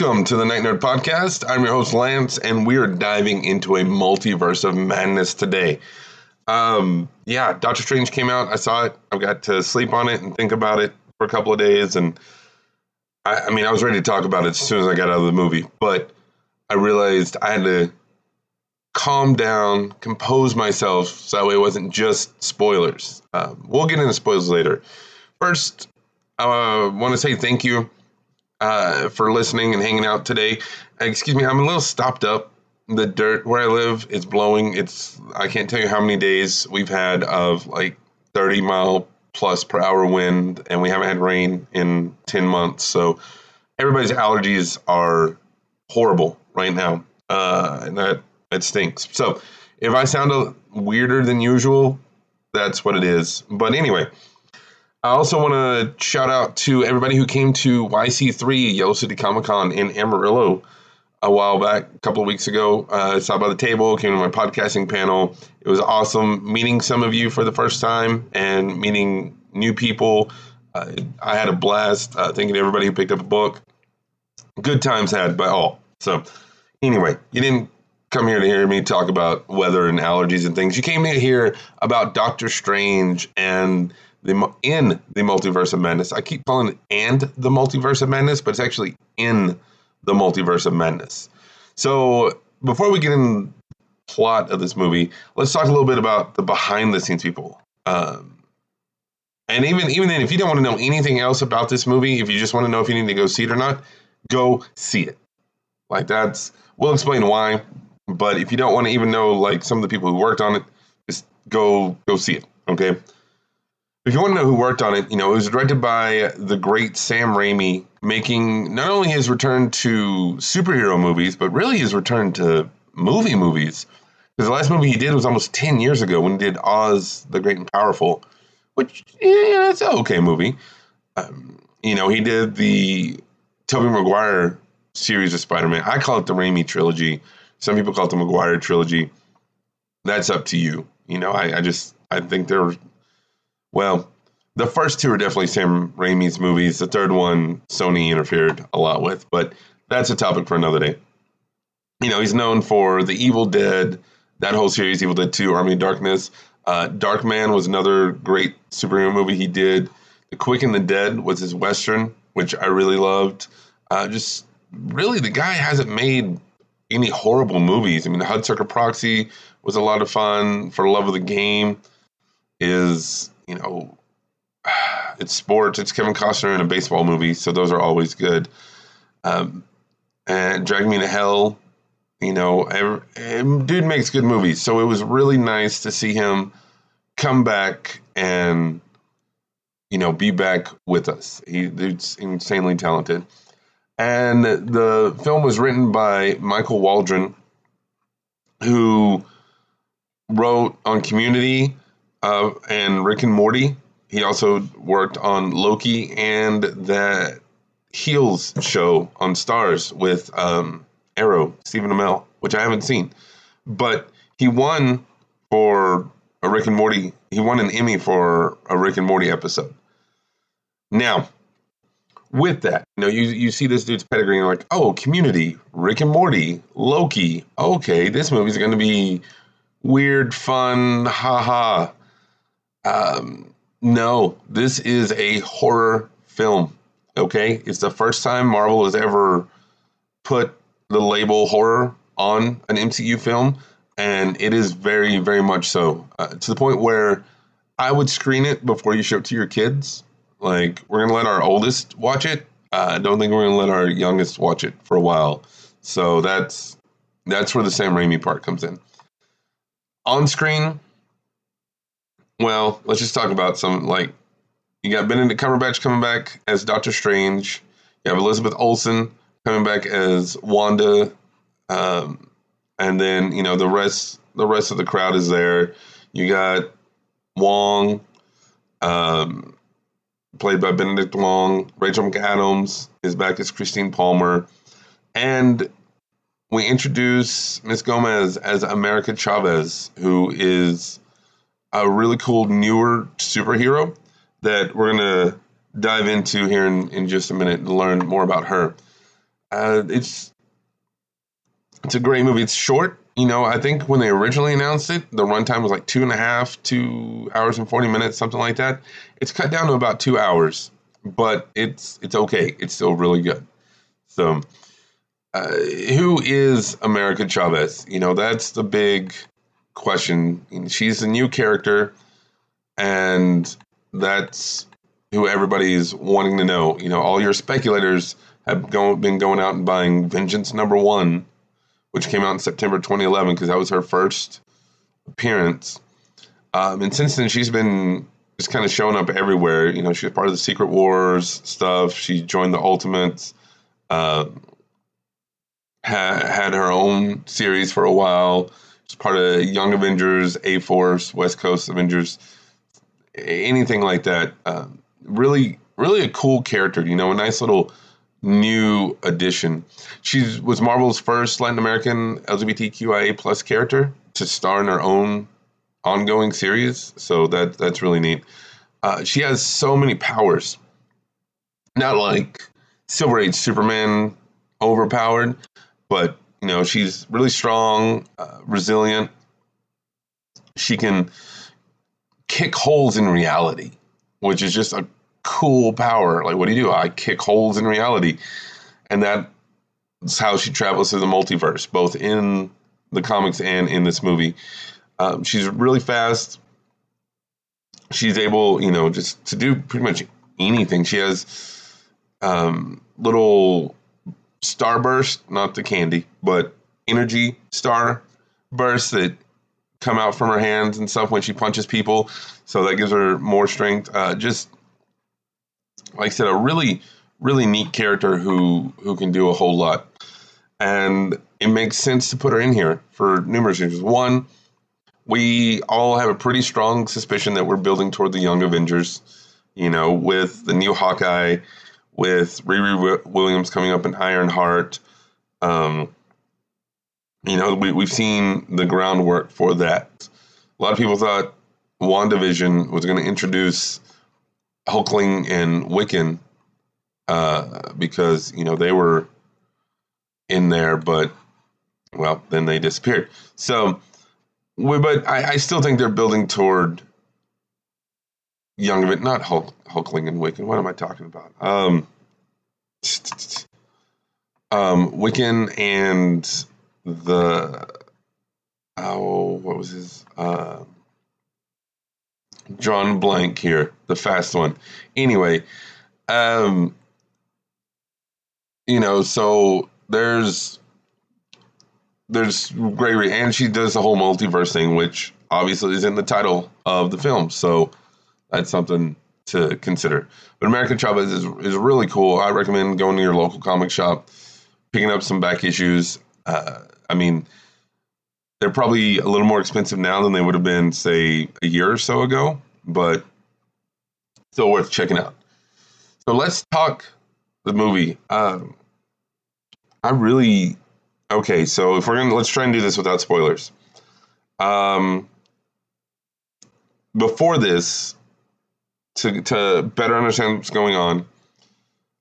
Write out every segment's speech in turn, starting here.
Welcome to the Night Nerd Podcast. I'm your host Lance, and we are diving into a multiverse of madness today. Um, yeah, Doctor Strange came out. I saw it. I've got to sleep on it and think about it for a couple of days, and I, I mean, I was ready to talk about it as soon as I got out of the movie, but I realized I had to calm down, compose myself, so that way it wasn't just spoilers. Um, we'll get into spoilers later. First, I uh, want to say thank you uh, for listening and hanging out today. Excuse me, I'm a little stopped up. The dirt where I live is blowing. It's I can't tell you how many days we've had of like 30 mile plus per hour wind, and we haven't had rain in 10 months. So everybody's allergies are horrible right now, uh, and that it stinks. So if I sound a weirder than usual, that's what it is. But anyway, I also want to shout out to everybody who came to YC3 Yellow City Comic Con in Amarillo a while back, a couple of weeks ago. Uh, sat by the table, came to my podcasting panel. It was awesome meeting some of you for the first time and meeting new people. Uh, I had a blast uh, thanking everybody who picked up a book. Good times had by all. So, anyway, you didn't come here to hear me talk about weather and allergies and things. You came here to hear about Doctor Strange and the in the multiverse of madness. I keep calling it and the multiverse of madness, but it's actually in the multiverse of madness. So before we get in plot of this movie, let's talk a little bit about the behind the scenes people. Um, and even even then, if you don't want to know anything else about this movie, if you just want to know if you need to go see it or not, go see it. Like that's we'll explain why. But if you don't want to even know like some of the people who worked on it, just go go see it. Okay. If you want to know who worked on it, you know, it was directed by the great Sam Raimi, making not only his return to superhero movies, but really his return to movie movies. Because the last movie he did was almost 10 years ago when he did Oz the Great and Powerful, which, yeah, it's an okay movie. Um, you know, he did the Tobey Maguire series of Spider Man. I call it the Raimi trilogy. Some people call it the Maguire trilogy. That's up to you. You know, I, I just, I think they're well, the first two are definitely Sam Raimi's movies. The third one, Sony interfered a lot with, but that's a topic for another day. You know, he's known for The Evil Dead, that whole series, Evil Dead 2, Army of Darkness. Uh, Darkman was another great superhero movie he did. The Quick and the Dead was his Western, which I really loved. Uh, just really, the guy hasn't made any horrible movies. I mean, the Hudsucker Proxy was a lot of fun. For Love of the Game is you know, it's sports. It's Kevin Costner in a baseball movie, so those are always good. Um, and Drag Me to Hell, you know, every, dude makes good movies. So it was really nice to see him come back and, you know, be back with us. He, insanely talented. And the film was written by Michael Waldron, who wrote on Community uh, and Rick and Morty. He also worked on Loki and that Heels show on Starz with um, Arrow, Stephen Amell, which I haven't seen. But he won for a Rick and Morty. He won an Emmy for a Rick and Morty episode. Now, with that, you know, you you see this dude's pedigree and you're like, oh, Community, Rick and Morty, Loki. Okay, this movie's going to be weird, fun, haha. Um, no, this is a horror film. Okay, it's the first time Marvel has ever put the label horror on an MCU film, and it is very, very much so uh, to the point where I would screen it before you show it to your kids. Like, we're gonna let our oldest watch it. Uh, I don't think we're gonna let our youngest watch it for a while. So that's that's where the Sam Raimi part comes in. On screen, well, let's just talk about some like you got Benedict Cumberbatch coming back as Doctor Strange. You have Elizabeth Olsen coming back as Wanda, um, and then you know the rest the rest of the crowd is there. You got Wong, um, played by Benedict Wong. Rachel McAdams is back as Christine Palmer, and we introduce Miss Gomez as America Chavez, who is a really cool newer superhero that we're gonna dive into here in, in just a minute and learn more about her. Uh, it's it's a great movie. It's short. You know, I think when they originally announced it, the runtime was like two and a half, two hours and forty minutes, something like that. It's cut down to about two hours, but it's it's okay. It's still really good. So, uh, who is America Chavez? You know, that's the big question. She's a new character, and that's who everybody's wanting to know. You know, all your speculators have go, been going out and buying Vengeance Number One, which came out in September 2011 because that was her first appearance. Um, and since then, she's been just kind of showing up everywhere. You know, she's part of the Secret Wars stuff. She joined the Ultimates. Uh, ha- had her own series for a while. She's part of Young Avengers, A Force, West Coast Avengers, anything like that. Um, really, really a cool character. You know, a nice little new addition. She was Marvel's first Latin American LGBTQIA plus character to star in her own ongoing series. So that that's really neat. Uh, she has so many powers. Not like Silver Age Superman overpowered, but you know she's really strong, uh, resilient. She can kick holes in reality, which is just a cool power. Like, what do you do? I kick holes in reality, and that's how she travels through the multiverse, both in the comics and in this movie. Um, she's really fast. She's able, you know, just to do pretty much anything. She has um, little starburst, not the candy, but energy star bursts that come out from her hands and stuff when she punches people. So that gives her more strength. Uh, just like I said, a really, really neat character who who can do a whole lot. And it makes sense to put her in here for numerous reasons. One, we all have a pretty strong suspicion that we're building toward the Young Avengers. You know, with the new Hawkeye, with Riri Williams coming up in Ironheart. Um, you know, we, we've seen the groundwork for that. A lot of people thought WandaVision was going to introduce Hulkling and Wiccan uh, because, you know, they were in there, but, well, then they disappeared. So, but I, I still think they're building toward young of it, not Hulk, Hulkling and Wiccan. What am I talking about? Um, um, Wiccan and the oh, what was his uh, John Blank here, the fast one. Anyway, um, you know, so there's there's Gregory, and she does the whole multiverse thing, which obviously is in the title of the film. So that's something to consider. But American Chavez is, is really cool. I recommend going to your local comic shop, picking up some back issues. Uh, I mean, they're probably a little more expensive now than they would have been, say, a year or so ago, but still worth checking out. So let's talk the movie. Um, I really okay. So if we're gonna let's try and do this without spoilers. Um, before this, to to better understand what's going on,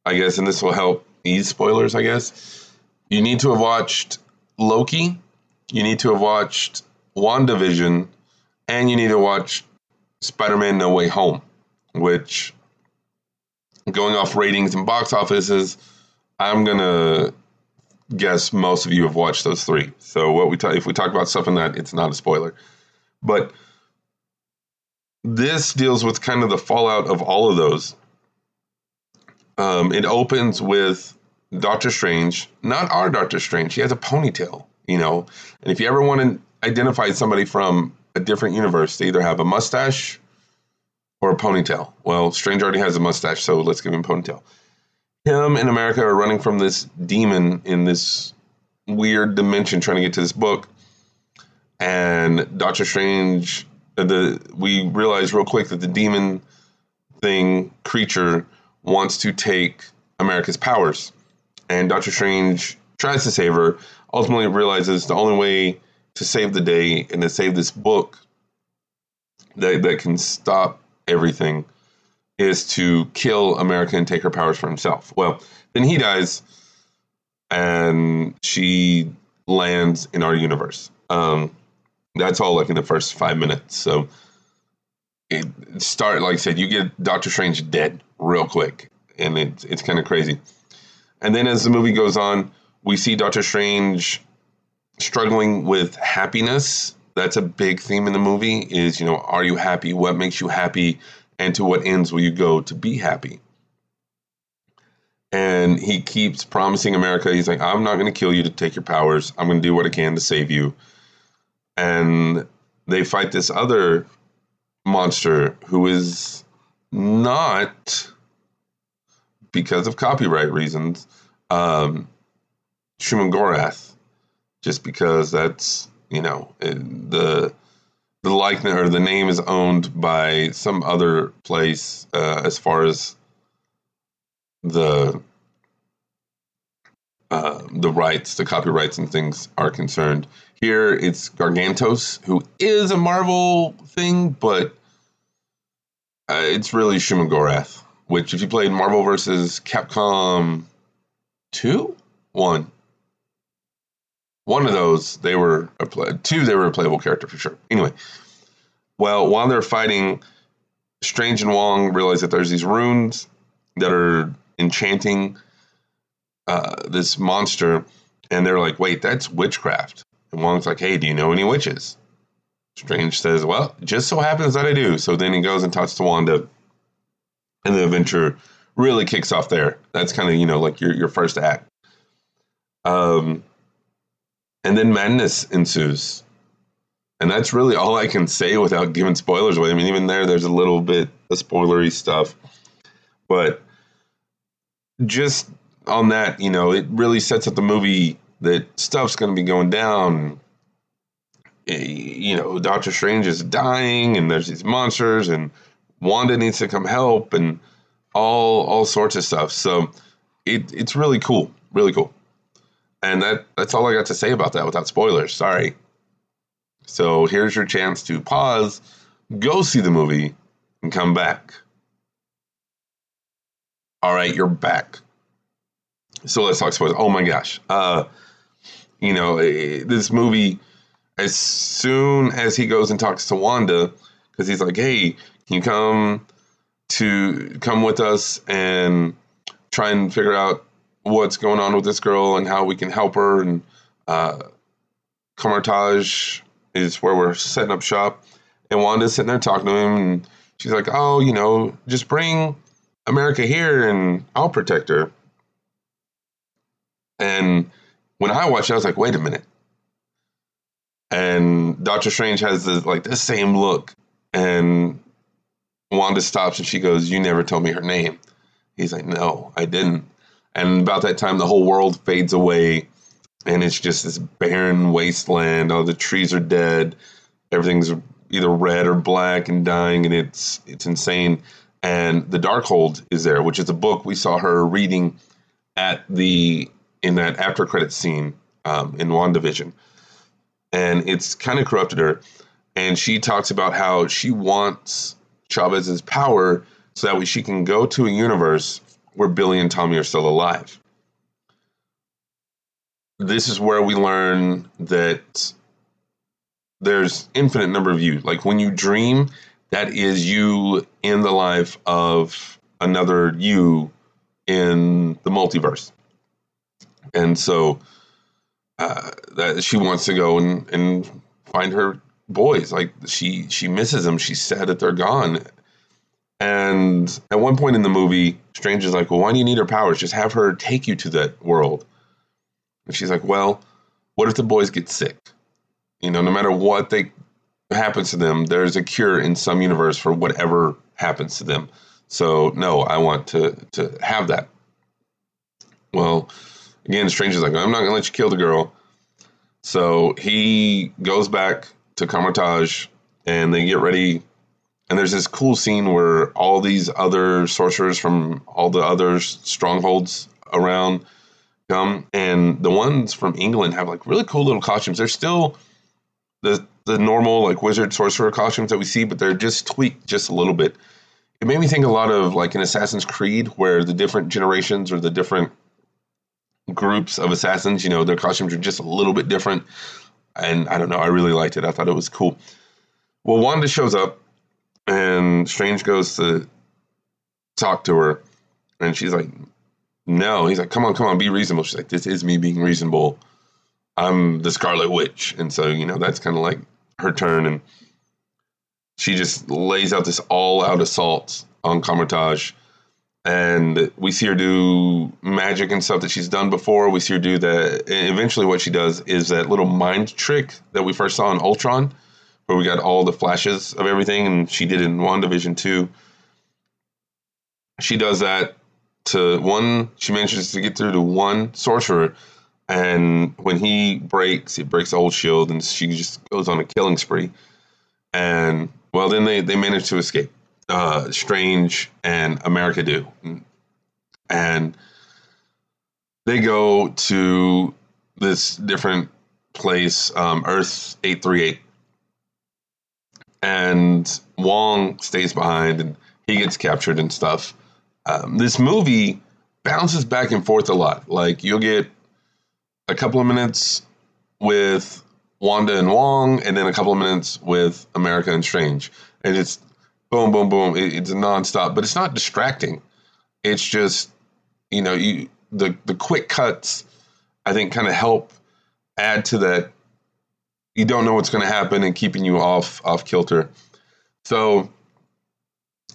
I guess, and this will help ease spoilers. I guess you need to have watched Loki, you need to have watched WandaVision, and you need to watch Spider-Man: No Way Home, which going off ratings and box offices, I'm gonna guess most of you have watched those three. So what we talk, if we talk about stuff in that, it's not a spoiler. But this deals with kind of the fallout of all of those. Um, it opens with Doctor Strange, not our Doctor Strange. He has a ponytail, you know. And if you ever want to identify somebody from a different universe, they either have a mustache or a ponytail. Well, Strange already has a mustache, so let's give him a ponytail. Him and America are running from this demon in this weird dimension trying to get to this book. And Doctor Strange the we realize real quick that the demon thing creature wants to take America's powers, and Doctor Strange tries to save her. Ultimately, realizes the only way to save the day and to save this book that that can stop everything is to kill America and take her powers for himself. Well, then he dies. and she lands in our universe. Um, that's all like in the first five minutes. So it start like I said, you get Doctor Strange dead real quick, and it's it's kind of crazy. And then as the movie goes on, we see Doctor Strange struggling with happiness. That's a big theme in the movie. Is you know, are you happy? What makes you happy? And to what ends will you go to be happy? And he keeps promising America, he's like, I'm not going to kill you to take your powers. I'm going to do what I can to save you. And they fight this other monster who is not, because of copyright reasons, um, Shumagorath, just because that's, you know, the the likeness or the name is owned by some other place uh, as far as the uh, the rights, the copyrights and things are concerned. Here it's Gargantos, who is a Marvel thing, but uh, it's really Shumagorath, which if you played Marvel versus Capcom 2, 1, one of those, they were a play, two, they were a playable character for sure. Anyway, well, while they're fighting, Strange and Wong realize that there's these runes that are enchanting uh, this monster, and they're like, "Wait, that's witchcraft." And Wong's like, "Hey, do you know any witches?" Strange says, "Well, just so happens that I do." So then he goes and talks to Wanda, and the adventure really kicks off there. That's kind of you know like your your first act. Um, and then madness ensues. And that's really all I can say without giving spoilers away. I mean, even there, there's a little bit of spoilery stuff. But just on that, you know, it really sets up the movie that stuff's going to be going down. Eh, you know, Doctor Strange is dying, and there's these monsters, and Wanda needs to come help, and all all sorts of stuff. So it it's really cool, really cool. And that that's all I got to say about that without spoilers. Sorry. So here's your chance to pause, go see the movie, and come back. All right, you're back. So let's talk spoilers. Oh my gosh. Uh, you know, this movie, as soon as he goes and talks to Wanda, because he's like, hey, can you come to come with us and try and figure out what's going on with this girl and how we can help her and uh Kamar-Taj is where we're setting up shop. And Wanda's sitting there talking to him and she's like, Oh, you know, just bring America here and I'll protect her. And when I watched it, I was like, wait a minute. And Doctor Strange has this like the same look. And Wanda stops and she goes, You never told me her name. He's like, No, I didn't. And about that time, the whole world fades away, and it's just this barren wasteland. All the trees are dead. Everything's either red or black and dying, and it's it's insane. And the Darkhold is there, which is a book we saw her reading at the in that after credit scene um, in WandaVision, and it's kind of corrupted her. And she talks about how she wants Chavez's power so that way she can go to a universe where Billy and Tommy are still alive. This is where we learn that there's infinite number of you. Like when you dream, that is you in the life of another you in the multiverse. And so uh, that she wants to go and, and find her boys. Like she she misses them. She's sad that they're gone. And at one point in the movie, Strange is like, Well, why do you need her powers? Just have her take you to that world. And she's like, Well, what if the boys get sick? You know, no matter what they happens to them, there's a cure in some universe for whatever happens to them. So no, I want to to have that. Well, again, Strange is like, I'm not gonna let you kill the girl. So he goes back to Kamar-Taj and they get ready and there's this cool scene where all these other sorcerers from all the other strongholds around come, and the ones from England have like really cool little costumes. They're still the the normal like wizard sorcerer costumes that we see, but they're just tweaked just a little bit. It made me think a lot of like in Assassin's Creed, where the different generations or the different groups of assassins. You know, their costumes are just a little bit different, and I don't know. I really liked it. I thought it was cool. Well, Wanda shows up, and Strange goes to talk to her, and she's like, "No." He's like, "Come on, come on, be reasonable." She's like, "This is me being reasonable. I'm the Scarlet Witch," and so you know that's kind of like her turn, and she just lays out this all-out assault on Kamar-Taj and we see her do magic and stuff that she's done before. We see her do that. Eventually, what she does is that little mind trick that we first saw in Ultron, where we got all the flashes of everything, and she did it in WandaVision too. She does that to one. She manages to get through to one sorcerer, and when he breaks, it breaks old shield, and she just goes on a killing spree. And well, then they they manage to escape uh, Strange and America do, and they go to this different place, um, Earth eight three eight, and Wong stays behind and he gets captured and stuff. Um, this movie bounces back and forth a lot. Like you'll get a couple of minutes with Wanda and Wong, and then a couple of minutes with America and Strange, and it's boom, boom, boom. It, it's nonstop, but it's not distracting. It's just, you know, you the the quick cuts. I think kind of help add to that. You don't know what's going to happen and keeping you off off kilter. So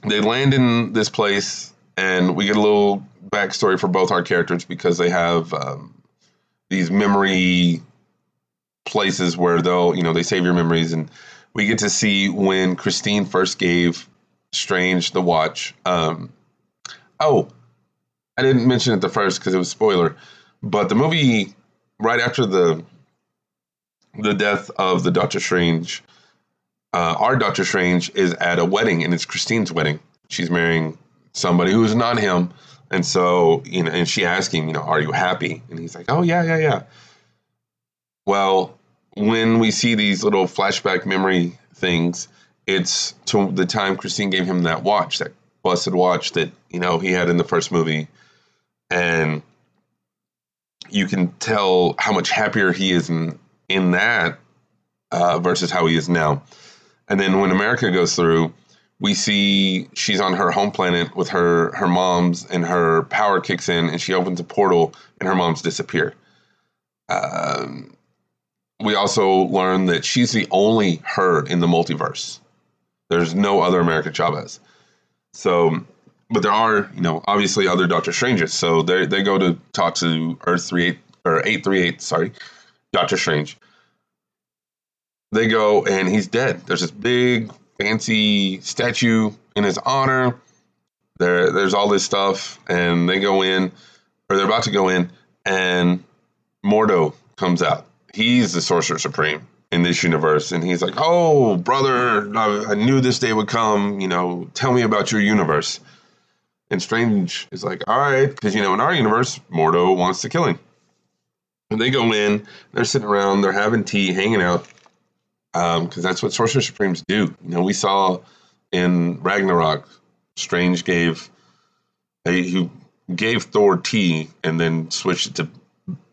they land in this place, and we get a little backstory for both our characters because they have um, these memory places where they'll, you know, they save your memories and we get to see when Christine first gave Strange the watch. Um, oh, I didn't mention it the first because it was spoiler, but the movie right after the the death of the Doctor Strange, uh, our Doctor Strange is at a wedding and it's Christine's wedding. She's marrying somebody who's not him, and so you know, and she asks him, you know, are you happy? And he's like, oh yeah, yeah, yeah. Well, when we see these little flashback memory things, it's to the time Christine gave him that watch, that busted watch that you know he had in the first movie, and you can tell how much happier he is in in that uh, versus how he is now. And then when America goes through, we see she's on her home planet with her her mom's, and her power kicks in, and she opens a portal, and her mom's disappear. Um, we also learn that she's the only her in the multiverse. There's no other America Chavez. So, but there are, you know, obviously other Doctor Stranges. So they they go to talk to Earth three eight or eight three eight. Sorry, Doctor Strange. They go and he's dead. There's this big fancy statue in his honor. There, there's all this stuff, and they go in, or they're about to go in, and Mordo comes out he's the sorcerer supreme in this universe and he's like oh brother i knew this day would come you know tell me about your universe. And strange is like all right because you know in our universe mordo wants to kill him. And they go in they're sitting around they're having tea hanging out because um, that's what sorcerer supremes do. You know we saw in ragnarok strange gave he gave thor tea and then switched it to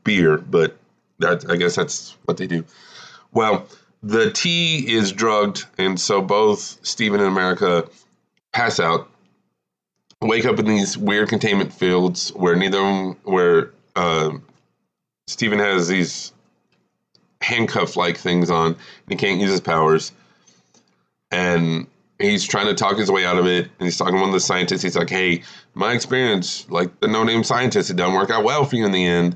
beer but that I guess that's what they do. Well, the tea is drugged, and so both Stephen and America pass out, wake up in these weird containment fields where neither of them, where uh, Stephen has these handcuff like things on, and he can't use his powers. And he's trying to talk his way out of it. And he's talking to one of the scientists. He's like, hey, my experience, like the no name scientist, it doesn't work out well for you in the end.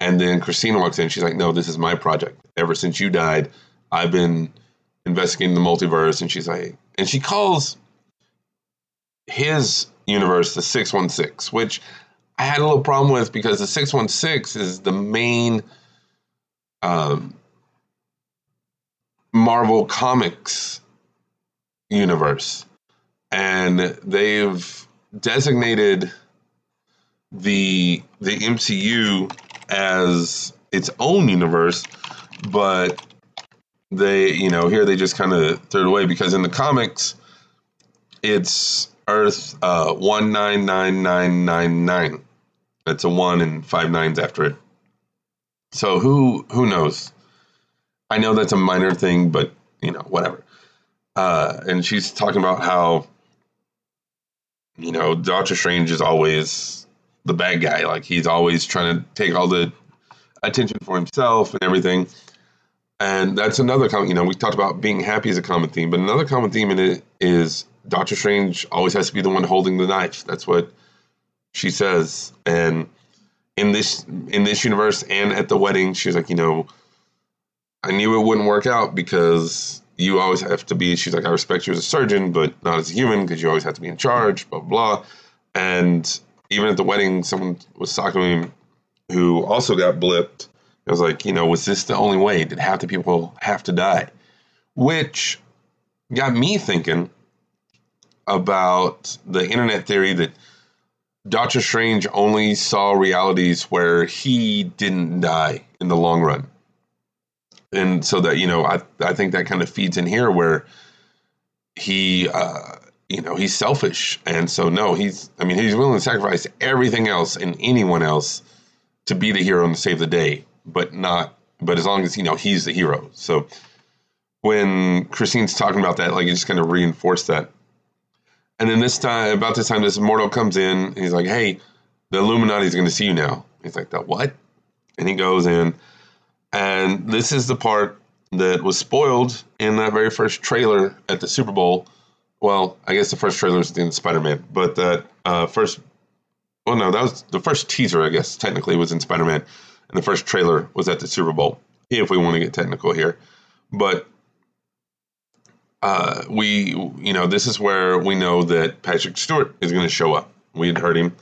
And then Christina walks in. She's like, "No, this is my project. Ever since you died, I've been investigating the multiverse." And she's like, and she calls his universe the six one six, which I had a little problem with because the six one six is the main um, Marvel Comics universe, and they've designated the the MCU as its own universe, but they, you know, here they just kind of threw it away because in the comics, it's Earth uh, 199999. It's a one and five nines after it. So who who knows? I know that's a minor thing, but you know, whatever. Uh, and she's talking about how you know Doctor Strange is always the bad guy. Like he's always trying to take all the attention for himself and everything. And that's another common. You know, we talked about being happy as a common theme, but another common theme in it is Doctor Strange always has to be the one holding the knife. That's what she says. And in this in this universe and at the wedding, she's like, you know, I knew it wouldn't work out because you always have to be. She's like, I respect you as a surgeon, but not as a human because you always have to be in charge. Blah blah. And even at the wedding, someone was talking to him who also got blipped. I was like, you know, was this the only way? Did half the people have to die? Which got me thinking about the internet theory that Doctor Strange only saw realities where he didn't die in the long run. And so that, you know, I, I think that kind of feeds in here where he, uh, you know, he's selfish. And so, no, he's, I mean, he's willing to sacrifice everything else and anyone else to be the hero and to save the day, but not, but as long as, you know, he's the hero. So when Christine's talking about that, like, it just kind of reinforced that and then this time, about this time, this Mordo comes in. he's like, "Hey, the Illuminati is going to see you now." He's like, "The what?" And he goes in, and this is the part that was spoiled in that very first trailer at the Super Bowl. Well, I guess the first trailer was in Spider-Man, but that uh, first, well, no, that was the first teaser. I guess technically was in Spider-Man, and the first trailer was at the Super Bowl. If we want to get technical here, but uh, we, you know, this is where we know that Patrick Stewart is going to show up. We had heard him,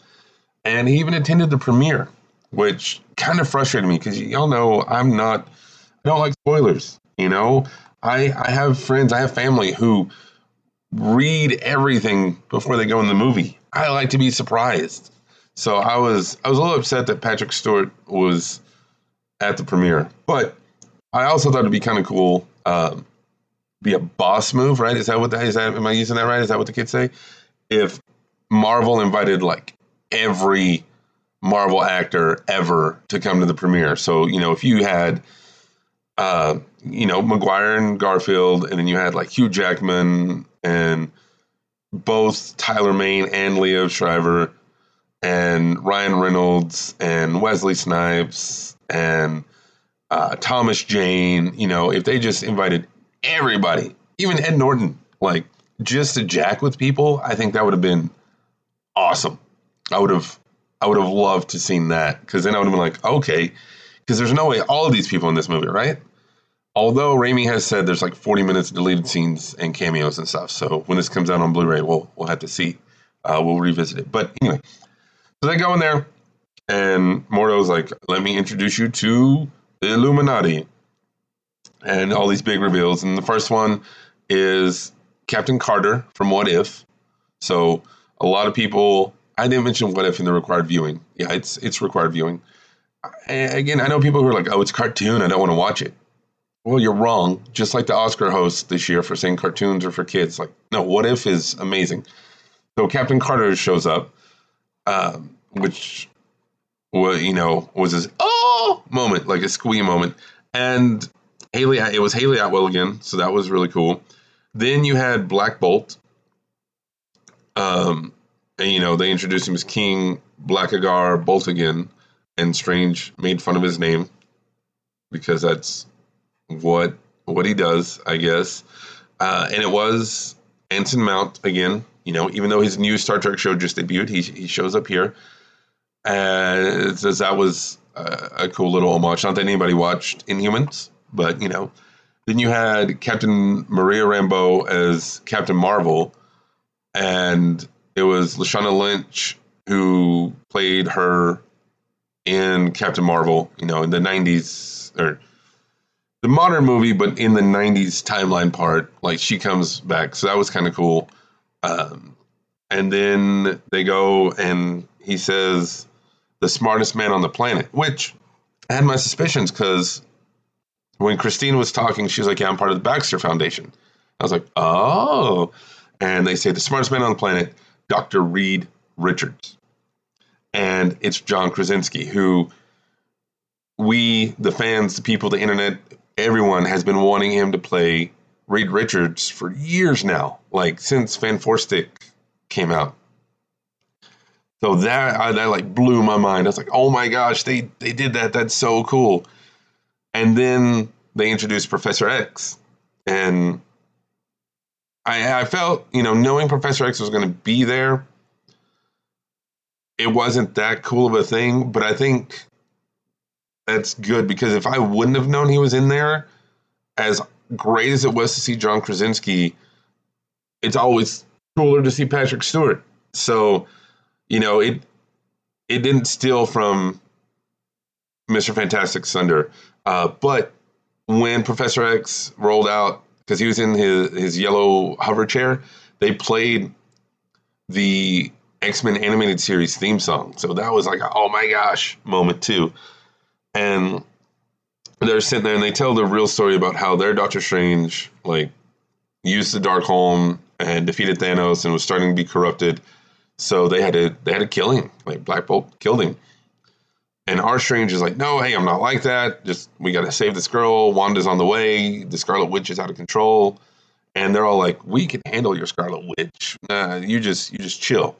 and he even attended the premiere, which kind of frustrated me because y'all know I'm not, I don't like spoilers. You know, I I have friends, I have family who read everything before they go in the movie. I like to be surprised. So I was I was a little upset that Patrick Stewart was at the premiere, but I also thought it'd be kind of cool. Um, be a boss move, right? Is that what that is? That am I using that right? Is that what the kids say? If Marvel invited like every Marvel actor ever to come to the premiere, so you know if you had, uh, you know, Maguire and Garfield, and then you had like Hugh Jackman and both Tyler Mane and Liev Schreiber and Ryan Reynolds and Wesley Snipes and uh, Thomas Jane, you know, if they just invited everybody, even Ed Norton, like just to jack with people, I think that would have been awesome. I would have I would have loved to seen that because then I would have been like, okay, because there's no way all of these people in this movie, right? Although Raimi has said there's like 40 minutes of deleted scenes and cameos and stuff, so when this comes out on Blu-ray, we'll we'll have to see. Uh, we'll revisit it. But anyway, so they go in there, and Mordo's like, "Let me introduce you to the Illuminati." and all these big reveals. And the first one is Captain Carter from What If. So a lot of people. I didn't mention What If in the required viewing. Yeah, it's it's required viewing. And again, I know people who are like, "Oh, it's cartoon. I don't want to watch it." Well, you're wrong. Just like the Oscar host this year for saying cartoons are for kids. Like, no, What If is amazing. So Captain Carter shows up, um, which, well, you know, was his oh moment, like a squee moment, and Hayley, it was Hayley Atwell again, so that was really cool. Then you had Black Bolt. Um, and you know they introduced him as King Blackagar Bolt again, and Strange made fun of his name because that's what what he does, I guess. Uh, and it was Anson Mount again. You know, even though his new Star Trek show just debuted, he he shows up here, and it says that was a, a cool little homage. Not that anybody watched Inhumans, but you know, then you had Captain Maria Rambeau as Captain Marvel, and it was Lashana Lynch who played her in Captain Marvel. You know, in the '90s or the modern movie, but in the '90s timeline part, like she comes back, so that was kind of cool. Um, and then they go and he says the smartest man on the planet, which I had my suspicions because when Christine was talking, she was like, "Yeah, I'm part of the Baxter Foundation." I was like, "Oh," and they say the smartest man on the planet, Dr. Reed Richards, and it's John Krasinski, who we, the fans, the people, the internet, everyone has been wanting him to play Reed Richards for years now, like since Fant4stic came out. So that I, that like blew my mind. I was like, oh my gosh, they they did that. That's so cool. And then they introduced Professor X, and I I felt you know knowing Professor X was going to be there, it wasn't that cool of a thing. But I think that's good because if I wouldn't have known he was in there, as great as it was to see John Krasinski, it's always cooler to see Patrick Stewart. So you know, it it didn't steal from Mr. Fantastic thunder. Uh, but when Professor X rolled out, because he was in his, his yellow hover chair, they played the X Men animated series theme song. So that was like, a, oh my gosh, moment too. And they're sitting there and they tell the real story about how their Doctor Strange, like, used the Darkhold and defeated Thanos and was starting to be corrupted so they had to they had to kill him. Like Black Bolt killed him. And our Strange is like, no, hey, I'm not like that. Just we got to save this girl. Wanda's on the way. The Scarlet Witch is out of control. And they're all like, we can handle your Scarlet Witch. You just you just chill.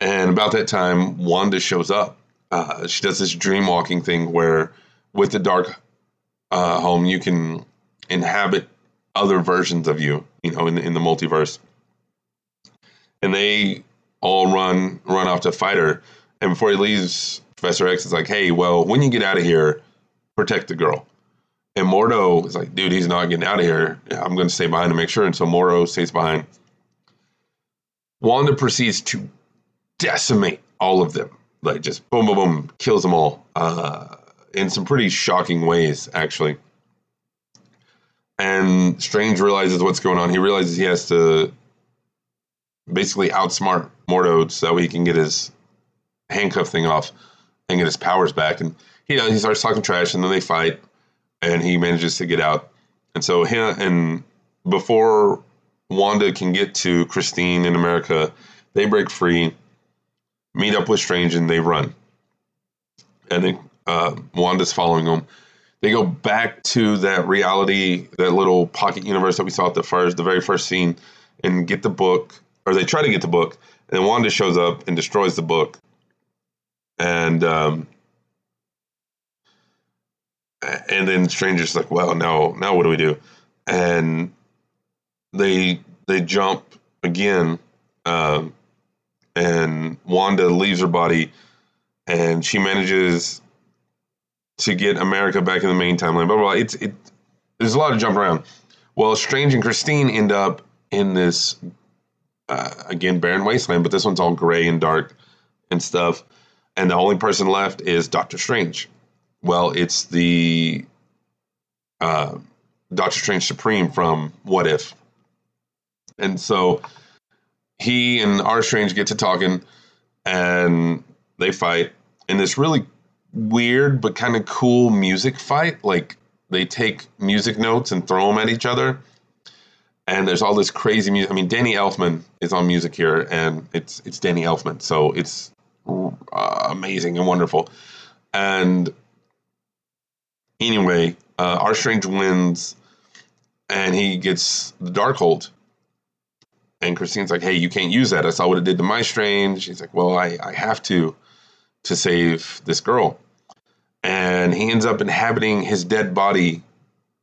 And about that time, Wanda shows up. Uh, she does this dream walking thing where, with the dark uh, home, you can inhabit other versions of you. You know, in the, in the multiverse. And they all run run off to fight her. And before he leaves, Professor X is like, "Hey, well, when you get out of here, protect the girl." And Mordo is like, "Dude, he's not getting out of here. I'm going to stay behind to make sure." And so Mordo stays behind. Wanda proceeds to decimate all of them, like just boom, boom, boom, kills them all uh, in some pretty shocking ways, actually. And Strange realizes what's going on. He realizes he has to basically outsmart Mordo so that he can get his handcuff thing off and get his powers back. And you know, he starts talking trash, and then they fight, and he manages to get out. And so him and before Wanda can get to Christine in America, they break free, meet up with Strange, and they run. And then uh, Wanda's following them. They go back to that reality, that little pocket universe that we saw at the first, the very first scene, and get the book, or they try to get the book, and then Wanda shows up and destroys the book. And um, and then Stranger's like, well, now now what do we do? And they they jump again, um, and Wanda leaves her body, and she manages to get America back in the main timeline. Blah blah. blah. It's it. There's a lot of jump around. Well, Strange and Christine end up in this uh, again barren wasteland, but this one's all gray and dark and stuff. And the only person left is Doctor Strange. Well, it's the uh, Doctor Strange Supreme from What If. And so he and our Strange get to talking and they fight in this really weird but kind of cool music fight. Like they take music notes and throw them at each other and there's all this crazy music. I mean, Danny Elfman is on music here, and it's it's Danny Elfman, so it's uh, amazing and wonderful. And anyway, uh, our Strange wins, and he gets the Darkhold. And Christine's like, "Hey, you can't use that. I saw what it did to my Strange. She's like, "Well, I I have to to save this girl." And he ends up inhabiting his dead body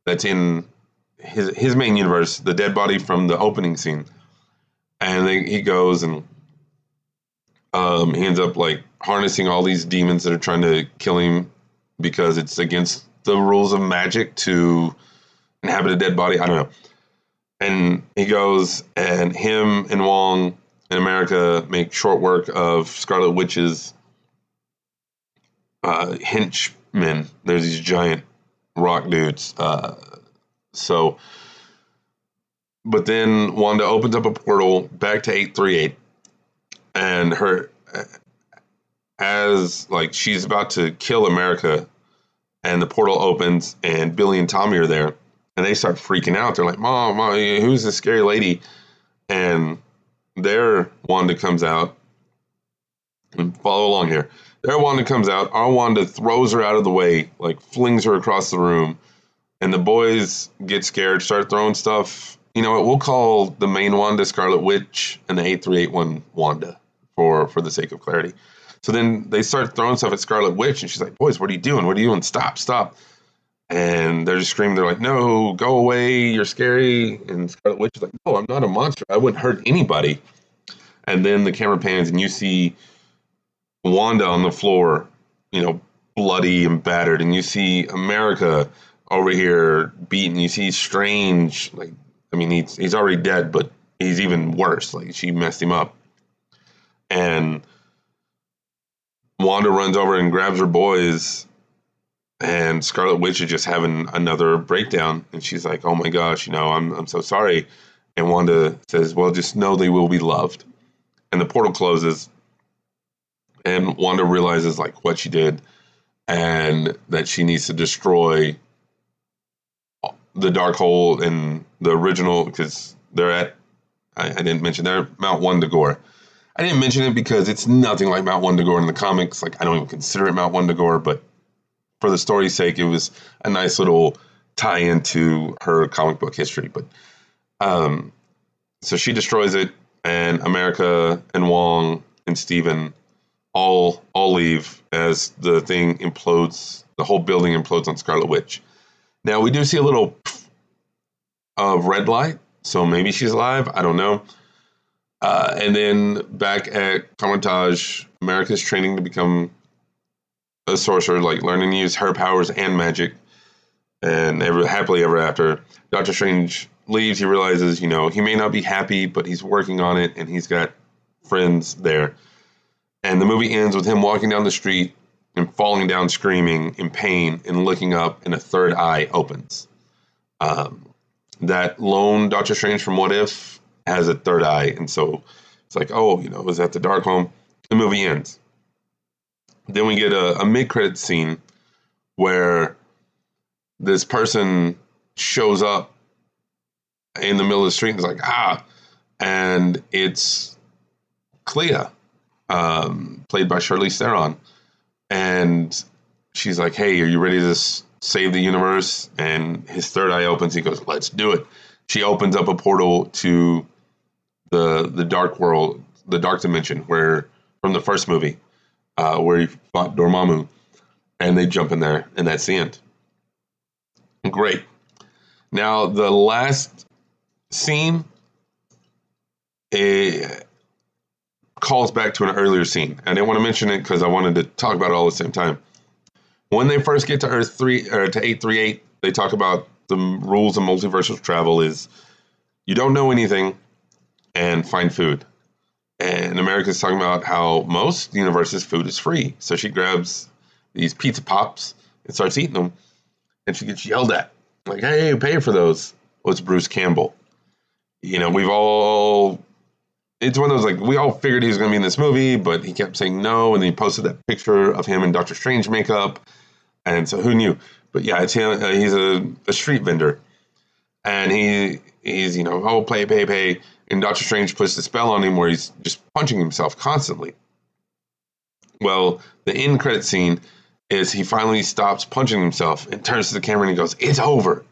that's in his his main universe, the dead body from the opening scene, and he goes and um, he ends up like harnessing all these demons that are trying to kill him because it's against the rules of magic to inhabit a dead body. I don't know. And he goes and him and Wong in America make short work of Scarlet Witch's uh, henchmen. There's these giant rock dudes. Uh, so, but then Wanda opens up a portal back to 838 and her as like she's about to kill America and the portal opens and Billy and Tommy are there and they start freaking out. They're like, "Mom, Mom who's this scary lady?" And there Wanda comes out And follow along here. There, Wanda comes out. Our Wanda throws her out of the way, like flings her across the room, and the boys get scared, start throwing stuff. You know what? We'll call the main Wanda Scarlet Witch and the eight three eight one Wanda for for the sake of clarity. So then they start throwing stuff at Scarlet Witch, and she's like, "Boys, what are you doing? What are you doing? Stop! Stop!" And they're just screaming. They're like, "No, go away! You're scary!" And Scarlet Witch is like, "No, I'm not a monster. I wouldn't hurt anybody." And then the camera pans, and you see Wanda on the floor, you know, bloody and battered, and you see America over here beaten. You see Strange, like, I mean, he's he's already dead, but he's even worse. Like, she messed him up, and Wanda runs over and grabs her boys, and Scarlet Witch is just having another breakdown, and she's like, "Oh my gosh, you know, I'm I'm so sorry." And Wanda says, "Well, just know they will be loved." And the portal closes, and Wanda realizes like what she did and that she needs to destroy the Darkhold in the original because they're at I, I, didn't mention they're Mount Wundagore. I didn't mention it because it's nothing like Mount Wundagore in the comics. Like I don't even consider it Mount Wundagore, but for the story's sake, it was a nice little tie into her comic book history. But um, so she destroys it, and America and Wong and Stephen all all leave as the thing implodes. The whole building implodes on Scarlet Witch. Now we do see a little of red light, so maybe she's alive. I don't know. Uh, and then back at Kamar-Taj, America's training to become a sorcerer, like learning to use her powers and magic. And ever, happily ever after, Doctor Strange leaves. He realizes, you know, he may not be happy, but he's working on it, and he's got friends there. And the movie ends with him walking down the street and falling down screaming in pain and looking up, and a third eye opens. Um, that lone Doctor Strange from What If has a third eye, and so it's like, oh, you know, is that the Darkhold? The movie ends. Then we get a, a mid credit scene where this person shows up in the middle of the street and is like, ah, and it's Clea um, played by Charlize Theron, and she's like, "Hey, are you ready to save the universe?" And his third eye opens. He goes, "Let's do it." She opens up a portal to the the dark world, the dark dimension, where from the first movie, uh, where he fought Dormammu, and they jump in there, and that's the end. Great. Now the last scene. Eh, calls back to an earlier scene. I didn't want to mention it because I wanted to talk about it all at the same time. When they first get to Earth three or to eight three eight, they talk about the rules of multiversal travel is you don't know anything and find food. And America's talking about how most universes food is free. So she grabs these pizza pops and starts eating them, and she gets yelled at like, "Hey, pay for those." Well, it's Bruce Campbell. You know, we've all it's one of those like we all figured he was going to be in this movie, but he kept saying no, and then he posted that picture of him in Doctor Strange makeup, and so who knew? But yeah, it's him. Uh, he's a, a street vendor, and he he's you know oh pay pay pay, and Doctor Strange puts the spell on him where he's just punching himself constantly. Well, the end credit scene is he finally stops punching himself and turns to the camera and he goes, "It's over."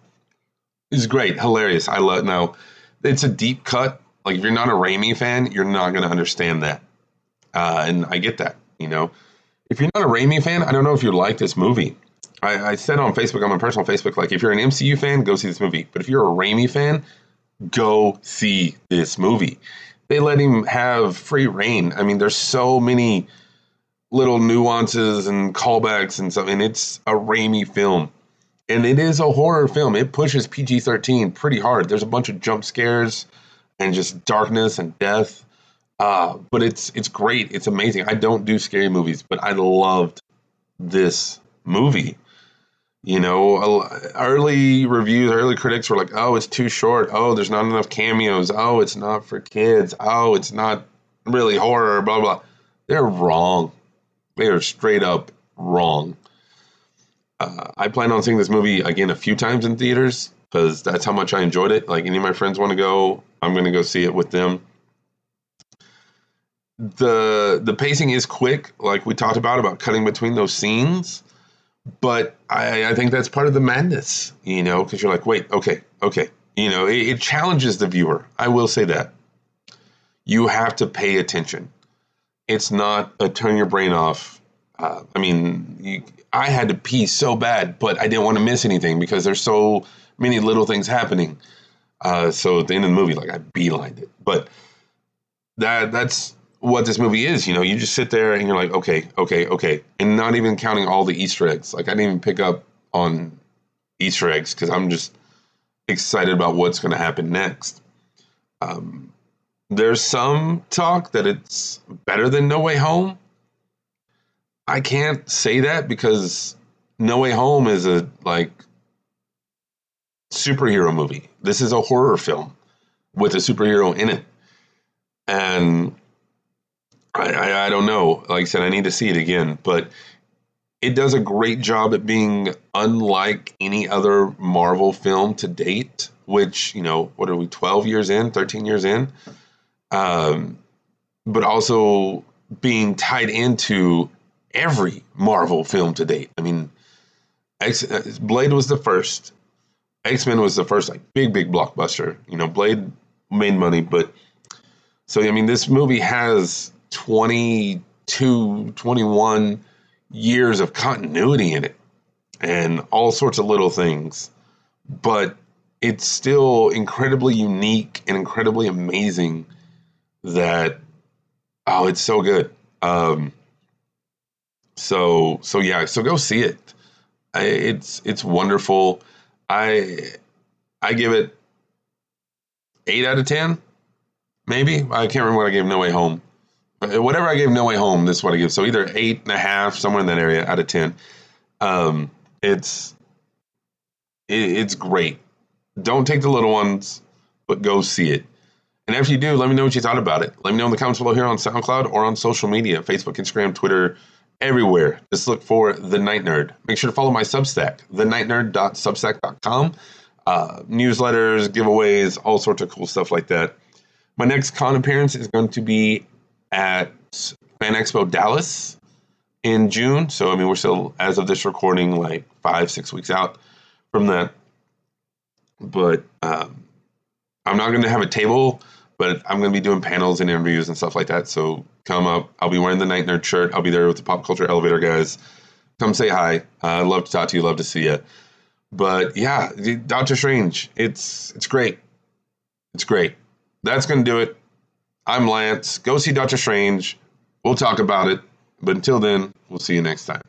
It's great, hilarious. I love now. It's a deep cut like if you're not a Raimi fan, you're not going to understand that. Uh, and I get that. You know, if you're not a Raimi fan, I don't know if you like this movie. I, I said on Facebook, on my personal Facebook, like if you're an MCU fan, go see this movie. But if you're a Raimi fan, go see this movie. They let him have free rein. I mean, there's so many little nuances and callbacks and stuff, and it's a Raimi film. And it is a horror film. It pushes PG 13 pretty hard. There's a bunch of jump scares and just darkness and death. Uh, but it's it's great. It's amazing. I don't do scary movies, but I loved this movie. You know, early reviews, early critics were like, "Oh, it's too short. Oh, there's not enough cameos. Oh, it's not for kids. Oh, it's not really horror." Blah blah. They're wrong. They are straight up wrong. Uh, I plan on seeing this movie again a few times in theaters because that's how much I enjoyed it. Like any of my friends want to go, I'm going to go see it with them. the the pacing is quick, like we talked about about cutting between those scenes. But I, I think that's part of the madness, you know, because you're like, wait, okay, okay, you know, it, it challenges the viewer. I will say that you have to pay attention. It's not a turn your brain off. Uh, I mean, you, I had to pee so bad, but I didn't want to miss anything because there's so many little things happening. Uh, so at the end of the movie, like I beelined it. But that that's what this movie is. You know, you just sit there and you're like, okay, okay, okay, and not even counting all the Easter eggs. Like I didn't even pick up on Easter eggs because I'm just excited about what's going to happen next. Um, there's some talk that it's better than No Way Home. I can't say that because No Way Home is a like superhero movie. This is a horror film with a superhero in it. And I, I, I, don't know. Like I said, I need to see it again, but it does a great job at being unlike any other Marvel film to date, which, you know, what are we, 12 years in, 13 years in? Um, but also being tied into every Marvel film to date. I mean, X, Blade was the first. X Men was the first like big big blockbuster. You know, Blade made money, but so I mean, this movie has 22, 21 years of continuity in it, and all sorts of little things, but it's still incredibly unique and incredibly amazing. That oh, it's so good. Um, so so yeah, so go see it. I, it's it's wonderful. I I give it eight out of ten, maybe. I can't remember what I gave No Way Home. Whatever I gave No Way Home, this is what I give. So either eight and a half, somewhere in that area, out of ten. Um, it's it, it's great. Don't take the little ones, but go see it. And after you do, let me know what you thought about it. Let me know in the comments below here on SoundCloud or on social media Facebook, Instagram, Twitter, everywhere. Just look for The Night Nerd. Make sure to follow my Substack, thenightnerd.substack.com. Uh, newsletters, giveaways, all sorts of cool stuff like that. My next con appearance is going to be at Fan Expo Dallas in June. So, I mean, we're still, as of this recording, like five, six weeks out from that. But um, I'm not going to have a table but I'm going to be doing panels and interviews and stuff like that. So come up. I'll be wearing the Night Nerd shirt. I'll be there with the Pop Culture Elevator guys. Come say hi. Uh, I'd love to talk to you. Love to see you. But yeah, Doctor Strange. It's it's great. It's great. That's going to do it. I'm Lance. Go see Doctor Strange. We'll talk about it. But until then, we'll see you next time.